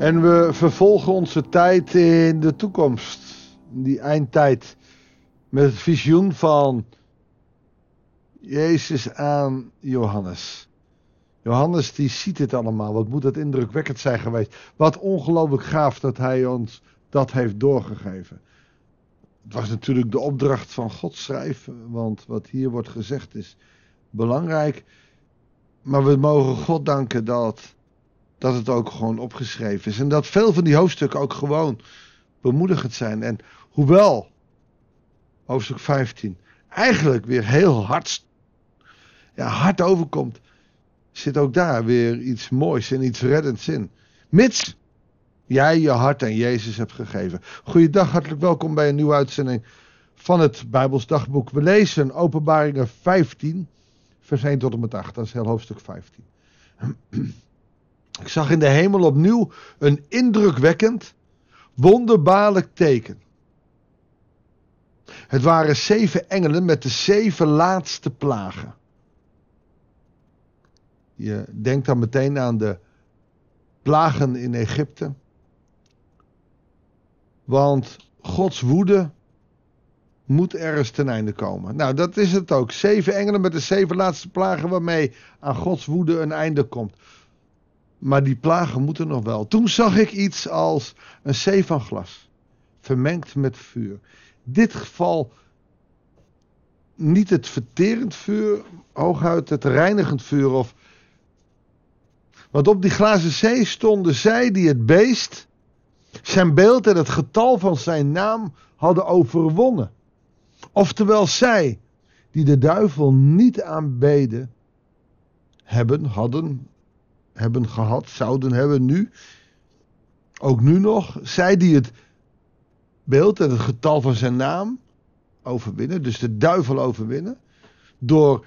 En we vervolgen onze tijd in de toekomst, die eindtijd, met het visioen van Jezus aan Johannes. Johannes die ziet het allemaal. Wat moet dat indrukwekkend zijn geweest. Wat ongelooflijk gaaf dat hij ons dat heeft doorgegeven. Het was natuurlijk de opdracht van God schrijven, want wat hier wordt gezegd is belangrijk. Maar we mogen God danken dat, dat het ook gewoon opgeschreven is. En dat veel van die hoofdstukken ook gewoon bemoedigend zijn. En hoewel hoofdstuk 15 eigenlijk weer heel hard, ja, hard overkomt, zit ook daar weer iets moois en iets reddends in. Mits jij je hart aan Jezus hebt gegeven. Goeiedag, hartelijk welkom bij een nieuwe uitzending van het Bijbels Dagboek. We lezen Openbaringen 15, vers 1 tot en met 8. Dat is heel hoofdstuk 15. Ik zag in de hemel opnieuw een indrukwekkend, wonderbaarlijk teken. Het waren zeven engelen met de zeven laatste plagen. Je denkt dan meteen aan de plagen in Egypte. Want Gods woede moet ergens ten einde komen. Nou, dat is het ook. Zeven engelen met de zeven laatste plagen waarmee aan Gods woede een einde komt. Maar die plagen moeten nog wel. Toen zag ik iets als een zee van glas, vermengd met vuur. Dit geval niet het verterend vuur, hooguit het reinigend vuur. Of... Want op die glazen zee stonden zij die het beest, zijn beeld en het getal van zijn naam hadden overwonnen. Oftewel zij die de duivel niet aanbeden, hebben, hadden, hebben gehad, zouden hebben nu, ook nu nog, zij die het beeld en het getal van zijn naam overwinnen, dus de duivel overwinnen, door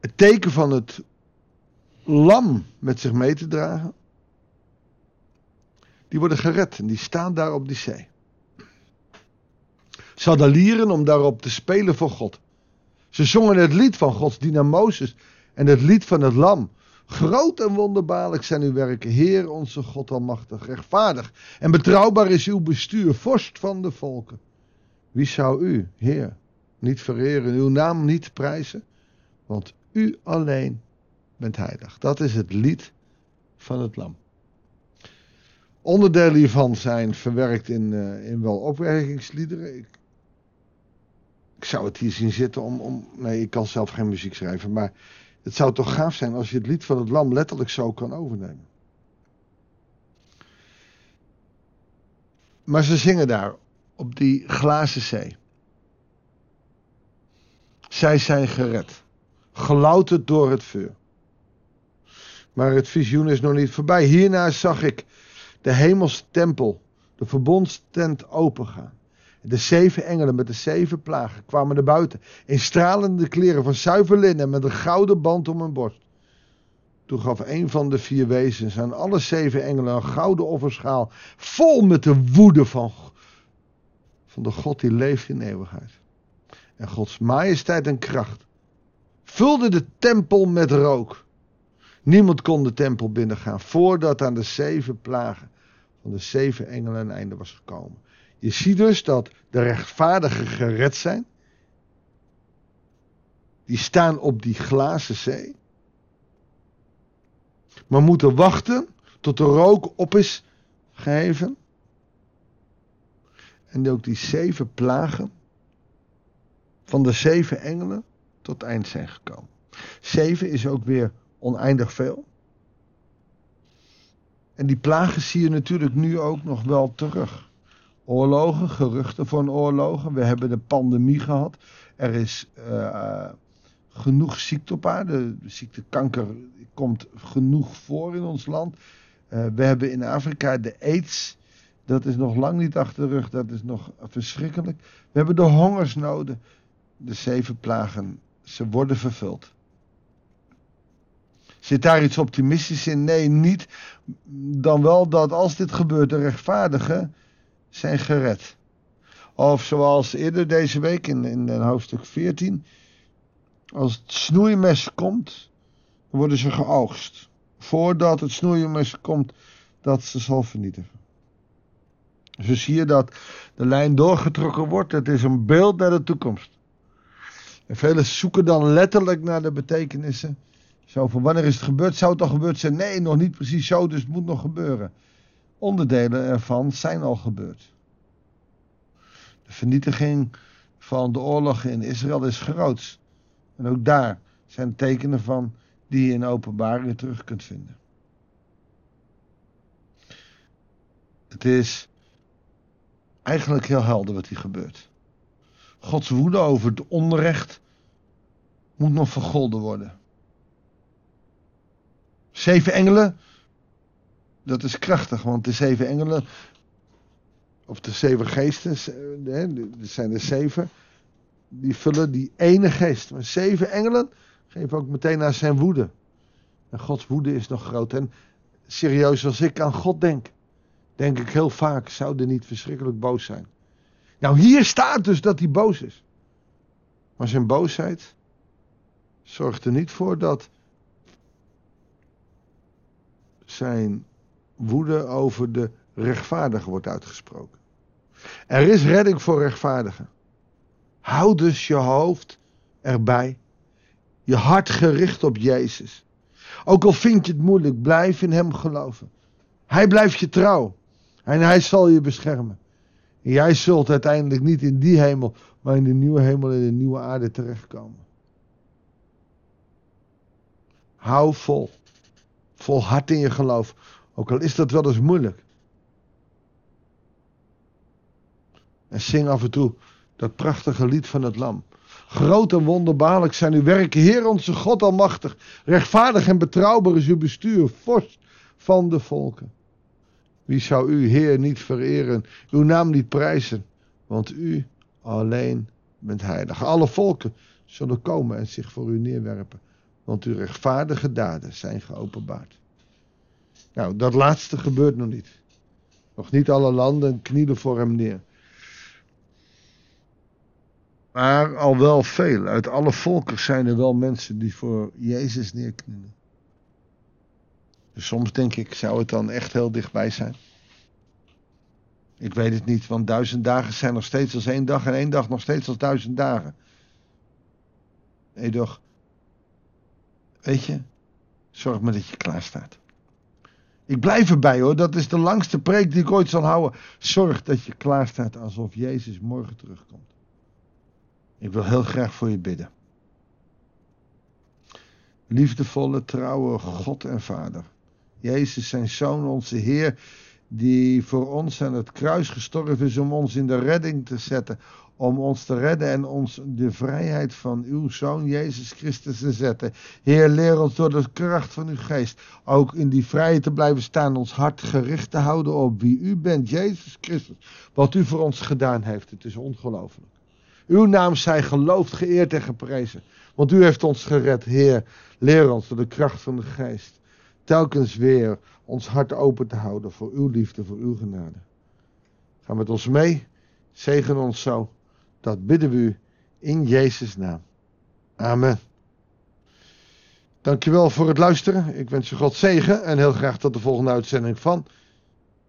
het teken van het lam met zich mee te dragen, die worden gered en die staan daar op die zee. Lieren om daarop te spelen voor God. Ze zongen het lied van Gods dienaar Mozes en het lied van het lam. Groot en wonderbaarlijk zijn uw werken, Heer onze God almachtig, rechtvaardig en betrouwbaar is uw bestuur, vorst van de volken. Wie zou u, Heer, niet vereren, uw naam niet prijzen? Want u alleen bent heilig. Dat is het lied van het lam. Onderdelen hiervan zijn verwerkt in, uh, in wel opwerkingsliederen. Ik, ik, zou het hier zien zitten om, om. Nee, ik kan zelf geen muziek schrijven. Maar het zou toch gaaf zijn als je het lied van het lam letterlijk zo kan overnemen. Maar ze zingen daar op die glazen zee. Zij zijn gered, gelouterd door het vuur. Maar het visioen is nog niet voorbij. Hierna zag ik de hemelse tempel, de verbondstent opengaan. De zeven engelen met de zeven plagen kwamen naar buiten. In stralende kleren van zuiver linnen met een gouden band om hun borst. Toen gaf een van de vier wezens aan alle zeven engelen een gouden offerschaal. Vol met de woede van, van de God die leeft in eeuwigheid. En Gods majesteit en kracht vulde de tempel met rook. Niemand kon de tempel binnengaan voordat aan de zeven plagen van de zeven engelen een einde was gekomen. Je ziet dus dat de rechtvaardigen gered zijn. Die staan op die glazen zee. Maar moeten wachten tot de rook op is geheven. En ook die zeven plagen van de zeven engelen tot eind zijn gekomen. Zeven is ook weer oneindig veel. En die plagen zie je natuurlijk nu ook nog wel terug. Oorlogen, geruchten van oorlogen. We hebben de pandemie gehad. Er is uh, genoeg ziekte op aarde. De ziekte kanker komt genoeg voor in ons land. Uh, we hebben in Afrika de AIDS. Dat is nog lang niet achter de rug. Dat is nog verschrikkelijk. We hebben de hongersnoden. De zeven plagen. Ze worden vervuld. Zit daar iets optimistisch in? Nee, niet. Dan wel dat als dit gebeurt, de rechtvaardigen zijn gered. Of zoals eerder deze week in, in hoofdstuk 14. Als het snoeimes komt, worden ze geoogst. Voordat het snoeimes komt, dat ze zal vernietigen. Zo zie je dat de lijn doorgetrokken wordt. Het is een beeld naar de toekomst. En velen zoeken dan letterlijk naar de betekenissen. Zo van wanneer is het gebeurd? Zou het al gebeurd zijn? Nee, nog niet precies zo, dus het moet nog gebeuren. Onderdelen ervan zijn al gebeurd. De vernietiging van de oorlog in Israël is groot. En ook daar zijn tekenen van die je in openbaringen terug kunt vinden. Het is eigenlijk heel helder wat hier gebeurt. Gods woede over het onrecht moet nog vergolden worden. Zeven engelen, dat is krachtig, want de zeven engelen, of de zeven geesten, er zijn er zeven, die vullen die ene geest. Maar zeven engelen geven ook meteen naar zijn woede. En Gods woede is nog groot. En serieus, als ik aan God denk, denk ik heel vaak, zou hij niet verschrikkelijk boos zijn. Nou, hier staat dus dat hij boos is. Maar zijn boosheid zorgt er niet voor dat zijn woede over de rechtvaardige wordt uitgesproken. Er is redding voor rechtvaardigen. Houd dus je hoofd erbij. Je hart gericht op Jezus. Ook al vind je het moeilijk, blijf in Hem geloven. Hij blijft je trouw. En Hij zal je beschermen. En jij zult uiteindelijk niet in die hemel, maar in de nieuwe hemel en de nieuwe aarde terechtkomen. Hou vol. Vol hart in je geloof. Ook al is dat wel eens moeilijk. En zing af en toe dat prachtige lied van het lam. Groot en wonderbaarlijk zijn uw werken, Heer onze God almachtig. Rechtvaardig en betrouwbaar is uw bestuur, vorst van de volken. Wie zou u, Heer, niet vereren, uw naam niet prijzen? Want u alleen bent heilig. Alle volken zullen komen en zich voor u neerwerpen. Want uw rechtvaardige daden zijn geopenbaard. Nou, dat laatste gebeurt nog niet. Nog niet alle landen knielen voor hem neer. Maar al wel veel. Uit alle volken zijn er wel mensen die voor Jezus neerknielen. Dus soms denk ik, zou het dan echt heel dichtbij zijn? Ik weet het niet, want duizend dagen zijn nog steeds als één dag en één dag nog steeds als duizend dagen. Nee, toch? Weet je, zorg maar dat je klaar staat. Ik blijf erbij hoor, dat is de langste preek die ik ooit zal houden. Zorg dat je klaar staat alsof Jezus morgen terugkomt. Ik wil heel graag voor je bidden. Liefdevolle, trouwe God en Vader. Jezus, zijn Zoon, onze Heer, die voor ons aan het kruis gestorven is om ons in de redding te zetten. Om ons te redden en ons de vrijheid van uw Zoon Jezus Christus te zetten. Heer, leer ons door de kracht van uw geest ook in die vrijheid te blijven staan. Ons hart gericht te houden op wie u bent, Jezus Christus. Wat u voor ons gedaan heeft. Het is ongelooflijk. Uw naam zij geloofd, geëerd en geprezen. Want u heeft ons gered, Heer. Leer ons door de kracht van de geest. Telkens weer ons hart open te houden voor uw liefde, voor uw genade. Ga met ons mee. Zegen ons zo. Dat bidden we u in Jezus' naam. Amen. Dankjewel voor het luisteren. Ik wens u God zegen en heel graag tot de volgende uitzending van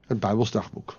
het Bijbels Dagboek.